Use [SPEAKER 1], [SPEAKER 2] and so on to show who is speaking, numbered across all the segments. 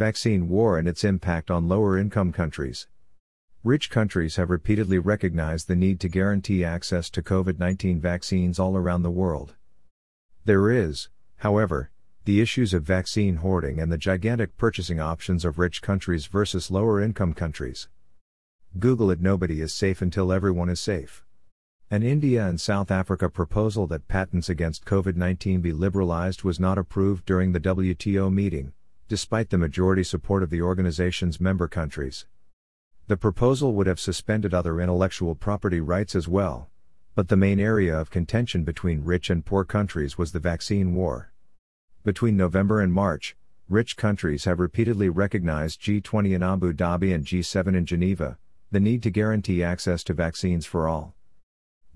[SPEAKER 1] Vaccine war and its impact on lower income countries. Rich countries have repeatedly recognized the need to guarantee access to COVID 19 vaccines all around the world. There is, however, the issues of vaccine hoarding and the gigantic purchasing options of rich countries versus lower income countries. Google it nobody is safe until everyone is safe. An India and South Africa proposal that patents against COVID 19 be liberalized was not approved during the WTO meeting, despite the majority support of the organization's member countries. The proposal would have suspended other intellectual property rights as well. But the main area of contention between rich and poor countries was the vaccine war. Between November and March, rich countries have repeatedly recognized G20 in Abu Dhabi and G7 in Geneva, the need to guarantee access to vaccines for all.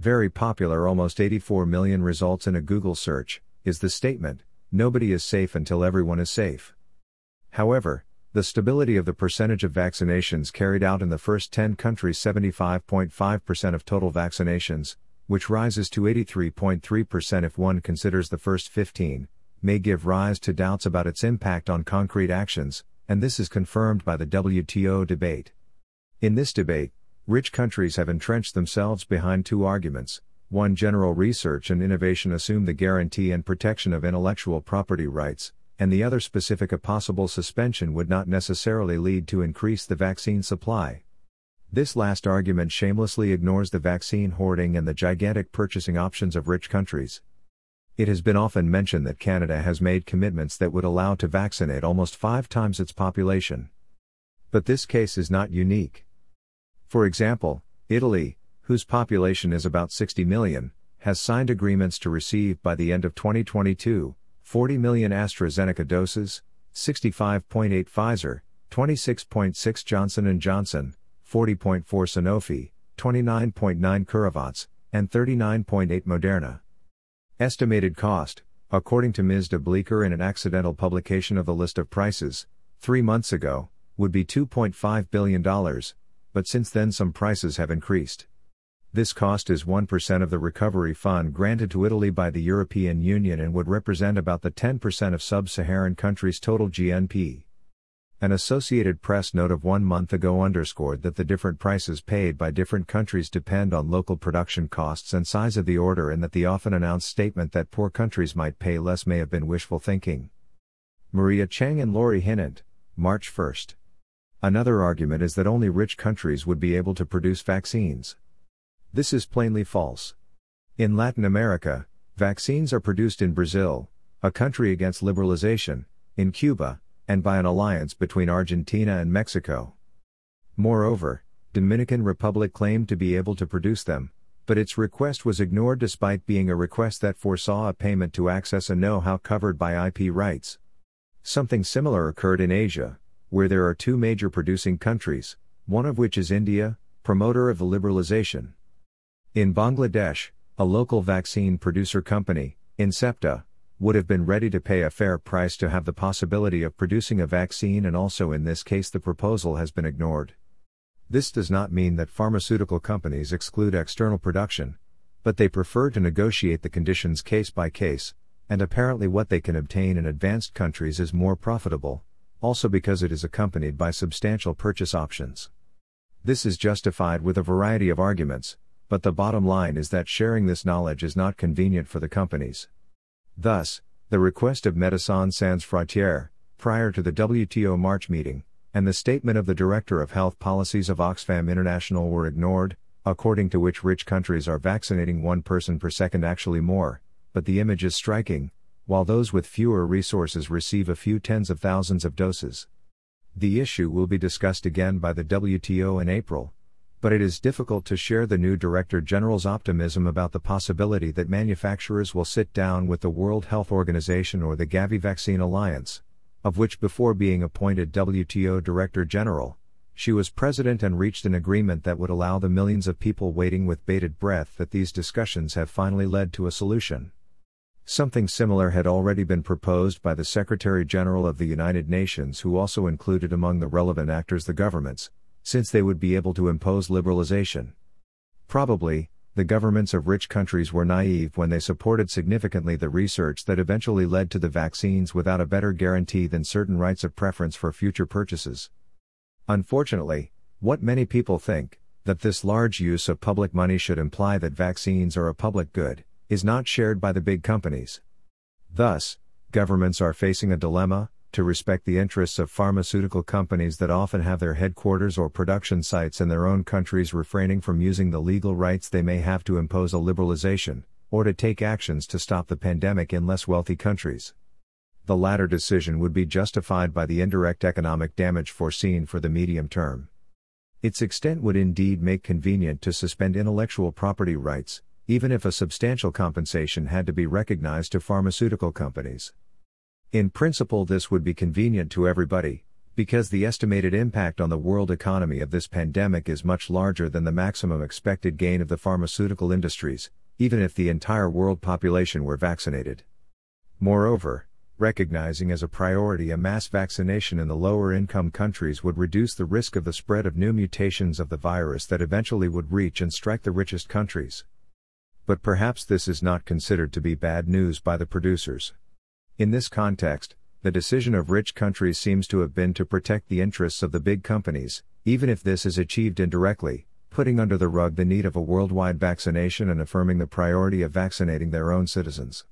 [SPEAKER 1] Very popular, almost 84 million results in a Google search, is the statement nobody is safe until everyone is safe. However, the stability of the percentage of vaccinations carried out in the first 10 countries 75.5% of total vaccinations, which rises to 83.3% if one considers the first 15, may give rise to doubts about its impact on concrete actions, and this is confirmed by the WTO debate. In this debate, rich countries have entrenched themselves behind two arguments. One, general research and innovation assume the guarantee and protection of intellectual property rights, and the other specific a possible suspension would not necessarily lead to increase the vaccine supply. This last argument shamelessly ignores the vaccine hoarding and the gigantic purchasing options of rich countries. It has been often mentioned that Canada has made commitments that would allow to vaccinate almost five times its population. But this case is not unique. For example, Italy, whose population is about 60 million, has signed agreements to receive by the end of 2022 40 million AstraZeneca doses, 65.8 Pfizer, 26.6 Johnson & Johnson, 40.4 Sanofi, 29.9 CureVac, and 39.8 Moderna. Estimated cost, according to Ms. de Bleeker in an accidental publication of the list of prices, three months ago, would be $2.5 billion, but since then some prices have increased. This cost is 1% of the recovery fund granted to Italy by the European Union and would represent about the 10% of sub Saharan countries' total GNP. An Associated Press note of one month ago underscored that the different prices paid by different countries depend on local production costs and size of the order, and that the often announced statement that poor countries might pay less may have been wishful thinking. Maria Cheng and Lori Hinnant, March 1. Another argument is that only rich countries would be able to produce vaccines. This is plainly false. In Latin America, vaccines are produced in Brazil, a country against liberalization, in Cuba, and by an alliance between Argentina and Mexico. Moreover, Dominican Republic claimed to be able to produce them, but its request was ignored despite being a request that foresaw a payment to access a know-how covered by IP rights. Something similar occurred in Asia, where there are two major producing countries, one of which is India, promoter of the liberalization. In Bangladesh, a local vaccine producer company, Incepta, would have been ready to pay a fair price to have the possibility of producing a vaccine, and also in this case, the proposal has been ignored. This does not mean that pharmaceutical companies exclude external production, but they prefer to negotiate the conditions case by case, and apparently what they can obtain in advanced countries is more profitable, also because it is accompanied by substantial purchase options. This is justified with a variety of arguments, but the bottom line is that sharing this knowledge is not convenient for the companies. Thus, the request of Médecins Sans Frontières, prior to the WTO March meeting, and the statement of the Director of Health Policies of Oxfam International were ignored, according to which rich countries are vaccinating one person per second actually more, but the image is striking, while those with fewer resources receive a few tens of thousands of doses. The issue will be discussed again by the WTO in April, but it is difficult to share the new Director General's optimism about the possibility that manufacturers will sit down with the World Health Organization or the Gavi Vaccine Alliance, of which before being appointed WTO Director General, she was president and reached an agreement that would allow the millions of people waiting with bated breath that these discussions have finally led to a solution. Something similar had already been proposed by the Secretary General of the United Nations, who also included among the relevant actors the governments, since they would be able to impose liberalization. Probably, the governments of rich countries were naive when they supported significantly the research that eventually led to the vaccines without a better guarantee than certain rights of preference for future purchases. Unfortunately, what many people think, that this large use of public money should imply that vaccines are a public good, is not shared by the big companies. Thus, governments are facing a dilemma to respect the interests of pharmaceutical companies that often have their headquarters or production sites in their own countries, refraining from using the legal rights they may have to impose a liberalization, or to take actions to stop the pandemic in less wealthy countries. The latter decision would be justified by the indirect economic damage foreseen for the medium term. Its extent would indeed make convenient to suspend intellectual property rights, even if a substantial compensation had to be recognized to pharmaceutical companies. In principle, this would be convenient to everybody, because the estimated impact on the world economy of this pandemic is much larger than the maximum expected gain of the pharmaceutical industries, even if the entire world population were vaccinated. Moreover, recognizing as a priority a mass vaccination in the lower income countries would reduce the risk of the spread of new mutations of the virus that eventually would reach and strike the richest countries. But perhaps this is not considered to be bad news by the producers. In this context, the decision of rich countries seems to have been to protect the interests of the big companies, even if this is achieved indirectly, putting under the rug the need of a worldwide vaccination and affirming the priority of vaccinating their own citizens.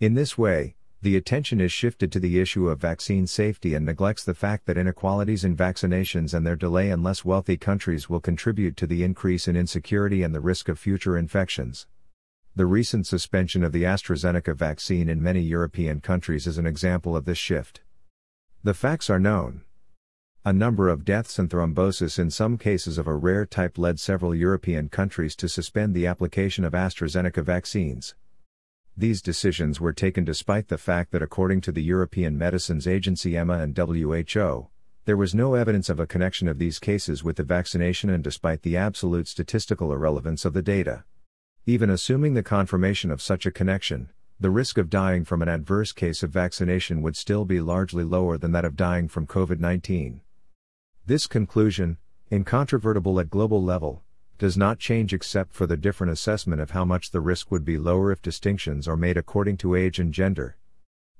[SPEAKER 1] In this way, the attention is shifted to the issue of vaccine safety and neglects the fact that inequalities in vaccinations and their delay in less wealthy countries will contribute to the increase in insecurity and the risk of future infections. The recent suspension of the AstraZeneca vaccine in many European countries is an example of this shift. The facts are known. A number of deaths and thrombosis in some cases of a rare type led several European countries to suspend the application of AstraZeneca vaccines. These decisions were taken despite the fact that, according to the European Medicines Agency EMA and WHO, there was no evidence of a connection of these cases with the vaccination and despite the absolute statistical irrelevance of the data. Even assuming the confirmation of such a connection, the risk of dying from an adverse case of vaccination would still be largely lower than that of dying from COVID 19. This conclusion, incontrovertible at global level, does not change except for the different assessment of how much the risk would be lower if distinctions are made according to age and gender.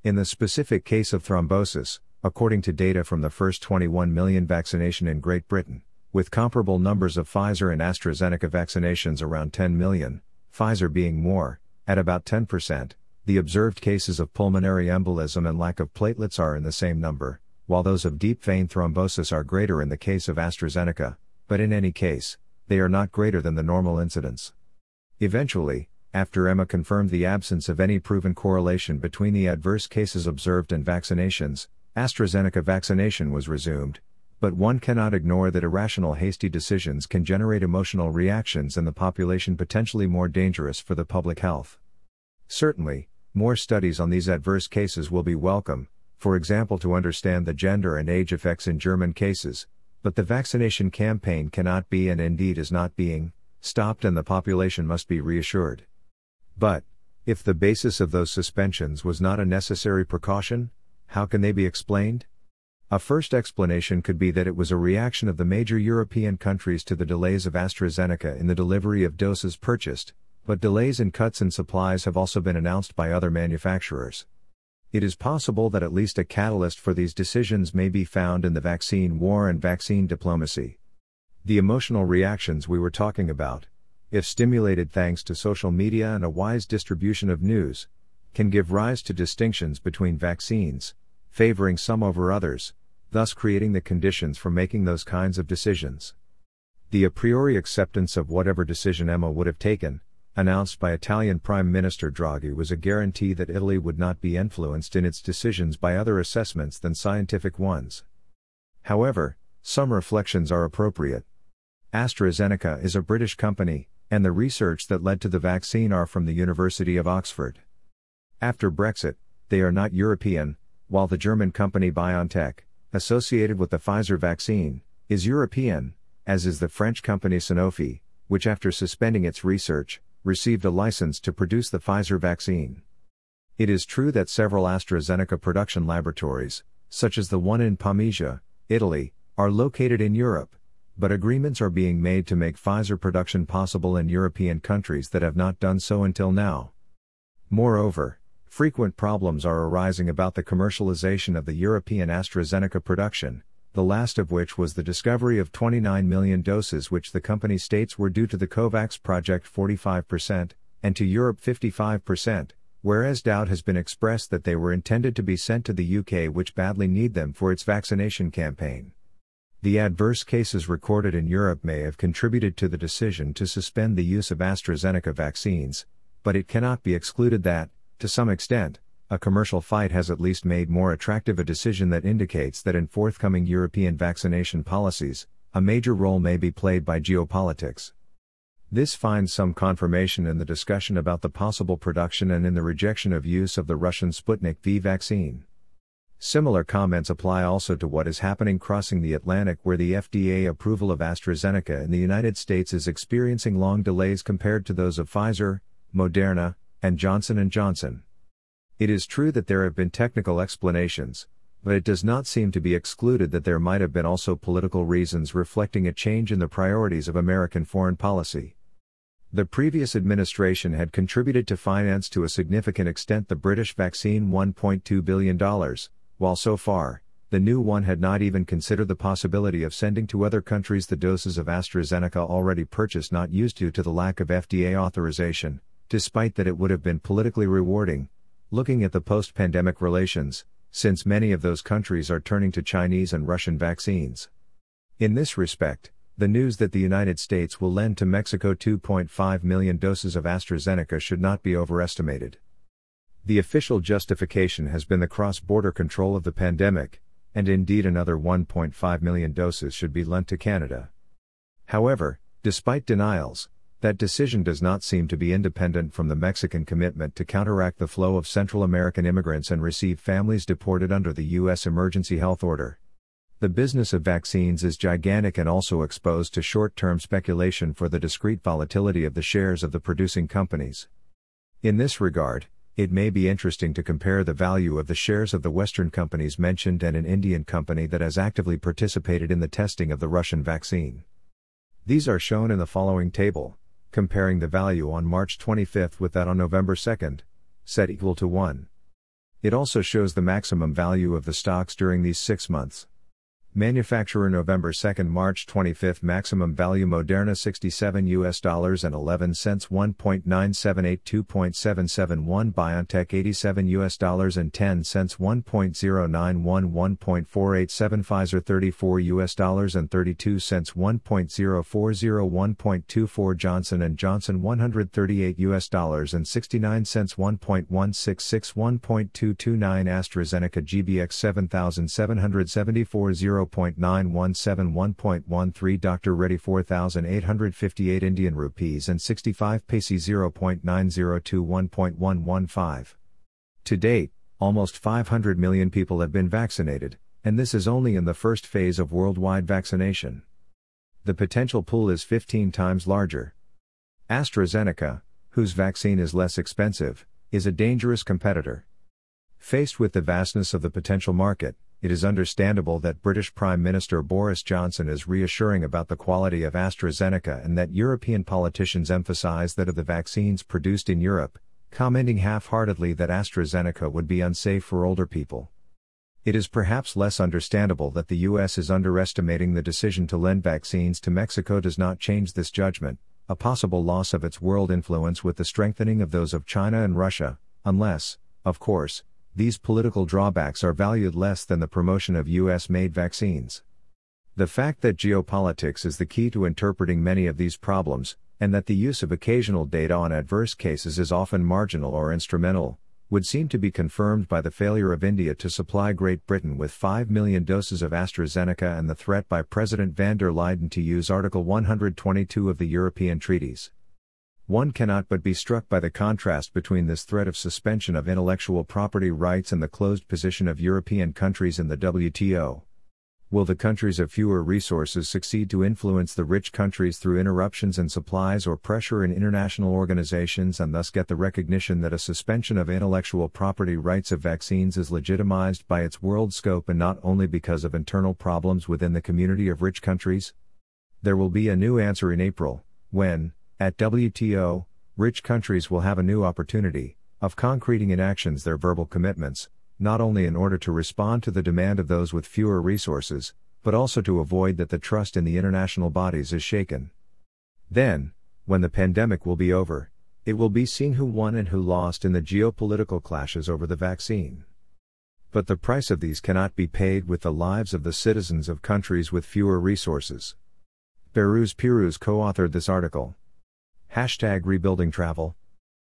[SPEAKER 1] In the specific case of thrombosis, according to data from the first 21 million vaccination in Great Britain, with comparable numbers of Pfizer and AstraZeneca vaccinations around 10 million, Pfizer being more, at about 10%, the observed cases of pulmonary embolism and lack of platelets are in the same number, while those of deep vein thrombosis are greater in the case of AstraZeneca, but in any case, they are not greater than the normal incidence. Eventually, after EMA confirmed the absence of any proven correlation between the adverse cases observed and vaccinations, AstraZeneca vaccination was resumed, but one cannot ignore that irrational hasty decisions can generate emotional reactions in the population potentially more dangerous for the public health. Certainly, more studies on these adverse cases will be welcome, for example to understand the gender and age effects in German cases, but the vaccination campaign cannot be and indeed is not being stopped and the population must be reassured. But, if the basis of those suspensions was not a necessary precaution, how can they be explained? A first explanation could be that it was a reaction of the major European countries to the delays of AstraZeneca in the delivery of doses purchased, but delays and cuts in supplies have also been announced by other manufacturers. It is possible that at least a catalyst for these decisions may be found in the vaccine war and vaccine diplomacy. The emotional reactions we were talking about, if stimulated thanks to social media and a wise distribution of news, can give rise to distinctions between vaccines favoring some over others, thus creating the conditions for making those kinds of decisions. The a priori acceptance of whatever decision EMA would have taken, announced by Italian Prime Minister Draghi, was a guarantee that Italy would not be influenced in its decisions by other assessments than scientific ones. However, some reflections are appropriate. AstraZeneca is a British company, and the research that led to the vaccine are from the University of Oxford. After Brexit, they are not European, while the German company BioNTech, associated with the Pfizer vaccine, is European, as is the French company Sanofi, which after suspending its research, received a license to produce the Pfizer vaccine. It is true that several AstraZeneca production laboratories, such as the one in Pomezia, Italy, are located in Europe, but agreements are being made to make Pfizer production possible in European countries that have not done so until now. Moreover, frequent problems are arising about the commercialization of the European AstraZeneca production, the last of which was the discovery of 29 million doses, which the company states were due to the COVAX project 45%, and to Europe 55%, whereas doubt has been expressed that they were intended to be sent to the UK, which badly need them for its vaccination campaign. The adverse cases recorded in Europe may have contributed to the decision to suspend the use of AstraZeneca vaccines, but it cannot be excluded that, to some extent, a commercial fight has at least made more attractive a decision that indicates that in forthcoming European vaccination policies, a major role may be played by geopolitics. This finds some confirmation in the discussion about the possible production and in the rejection of use of the Russian Sputnik V vaccine. Similar comments apply also to what is happening crossing the Atlantic where the FDA approval of AstraZeneca in the United States is experiencing long delays compared to those of Pfizer, Moderna, and Johnson & Johnson. It is true that there have been technical explanations, but it does not seem to be excluded that there might have been also political reasons reflecting a change in the priorities of American foreign policy. The previous administration had contributed to finance to a significant extent the British vaccine $1.2 billion, while so far, the new one had not even considered the possibility of sending to other countries the doses of AstraZeneca already purchased not used due to the lack of FDA authorization, despite that it would have been politically rewarding, looking at the post pandemic relations, since many of those countries are turning to Chinese and Russian vaccines. In this respect, the news that the United States will lend to Mexico 2.5 million doses of AstraZeneca should not be overestimated. The official justification has been the cross border control of the pandemic, and indeed another 1.5 million doses should be lent to Canada. However, despite denials, that decision does not seem to be independent from the Mexican commitment to counteract the flow of Central American immigrants and receive families deported under the U.S. Emergency Health Order. The business of vaccines is gigantic and also exposed to short term speculation for the discrete volatility of the shares of the producing companies. In this regard, it may be interesting to compare the value of the shares of the Western companies mentioned and an Indian company that has actively participated in the testing of the Russian vaccine. These are shown in the following table comparing the value on March 25 with that on November 2, set equal to 1. It also shows the maximum value of the stocks during these six months. Manufacturer November 2, March 25 maximum value Moderna 67 US dollars and 11 cents 1.9782.771 BioNTech 87 US dollars and 10 cents 1.0911 1.487 Pfizer 34 US dollars and 32 cents 1.040 1.24 Johnson & Johnson 138 US dollars and 69 cents 1.166 1.229 AstraZeneca GBX 7774 0 0.9171.13 Dr. Reddy 4858 Indian rupees and 65 paise 0.9021.115. To date, almost 500 million people have been vaccinated, and this is only in the first phase of worldwide vaccination. The potential pool is 15 times larger. AstraZeneca, whose vaccine is less expensive, is a dangerous competitor. Faced with the vastness of the potential market, it is understandable that British Prime Minister Boris Johnson is reassuring about the quality of AstraZeneca and that European politicians emphasize that of the vaccines produced in Europe, commenting half heartedly that AstraZeneca would be unsafe for older people. It is perhaps less understandable that the US is underestimating the decision to lend vaccines to Mexico does not change this judgment, a possible loss of its world influence with the strengthening of those of China and Russia, unless, of course, these political drawbacks are valued less than the promotion of US made vaccines. The fact that geopolitics is the key to interpreting many of these problems, and that the use of occasional data on adverse cases is often marginal or instrumental, would seem to be confirmed by the failure of India to supply Great Britain with 5 million doses of AstraZeneca and the threat by President von der Leyen to use Article 122 of the European treaties. One cannot but be struck by the contrast between this threat of suspension of intellectual property rights and the closed position of European countries in the WTO. Will the countries of fewer resources succeed to influence the rich countries through interruptions in supplies or pressure in international organizations and thus get the recognition that a suspension of intellectual property rights of vaccines is legitimized by its world scope and not only because of internal problems within the community of rich countries? There will be a new answer in April, when, at WTO, rich countries will have a new opportunity of concreting in actions their verbal commitments, not only in order to respond to the demand of those with fewer resources, but also to avoid that the trust in the international bodies is shaken. Then, when the pandemic will be over, it will be seen who won and who lost in the geopolitical clashes over the vaccine. But the price of these cannot be paid with the lives of the citizens of countries with fewer resources. Behrouz Pirooz co authored this article. Hashtag Rebuilding Travel.